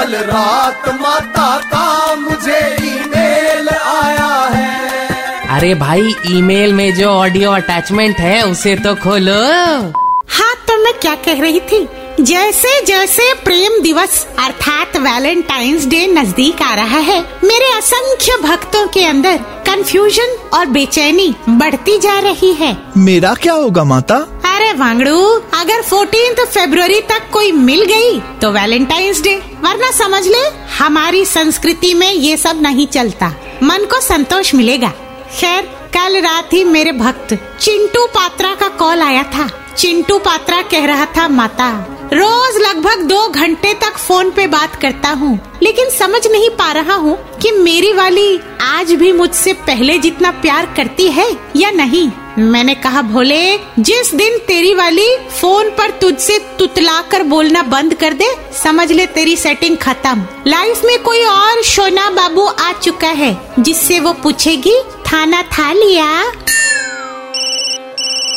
कल रात माता का मुझे ईमेल आया है। अरे भाई ईमेल में जो ऑडियो अटैचमेंट है उसे तो खोलो। हाँ तो मैं क्या कह रही थी? जैसे जैसे प्रेम दिवस अर्थात वैलेंटाइंस डे नज़दीक आ रहा है मेरे असंख्य भक्तों के अंदर कंफ्यूजन और बेचैनी बढ़ती जा रही है। मेरा क्या होगा माता? अरे वांगड़ू, अगर 14 फरवरी तक कोई मिल गई तो वैलेंटाइंस डे वरना समझ ले, हमारी संस्कृति में ये सब नहीं चलता। मन को संतोष मिलेगा। खैर, कल रात ही मेरे भक्त चिंटू पात्रा का कॉल आया था। चिंटू पात्रा कह रहा था, माता, रोज लगभग दो घंटे तक फ़ोन पे बात करता हूँ, लेकिन समझ नहीं पा रहा हूँ कि मेरी वाली आज भी मुझसे पहले जितना प्यार करती है या नहीं। मैंने कहा, भोले, जिस दिन तेरी वाली फ़ोन पर तुझसे तुतला कर बोलना बंद कर दे, समझ ले तेरी सेटिंग खत्म। लाइफ में कोई और सोना बाबू आ चुका है, जिससे वो पूछेगी, थाना था लिया?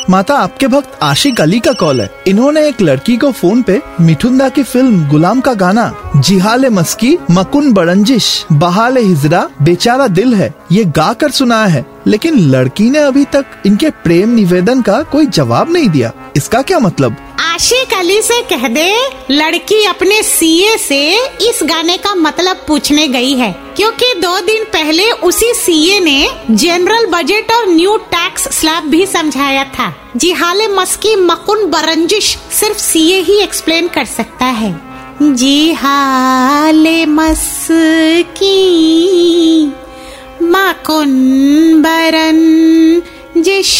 माता, आपके भक्त आशिक अली का कॉल है। इन्होंने एक लड़की को फ़ोन पे मिठुंदा की फ़िल्म गुलाम का गाना, जिहाले मस्की, मकुन बड़ंजिश, बहाले हिजरा, बेचारा दिल है, ये गा कर सुनाया है। लेकिन लड़की ने अभी तक इनके प्रेम निवेदन का कोई जवाब नहीं दिया। इसका क्या मतलब? आशिक अली से कह दे, लड़की अपने सीए से इस गाने का मतलब पूछने गई है। क्योंकि दो दिन पहले उसी सीए ने जनरल बजट और न्यू टैक्स स्लैब भी समझाया था। जी हाले मस्की मकुन बरंजिश सिर्फ़ सीए ही एक्सप्लेन कर सकता है। जी हाले मस्की मकुन बरन जिश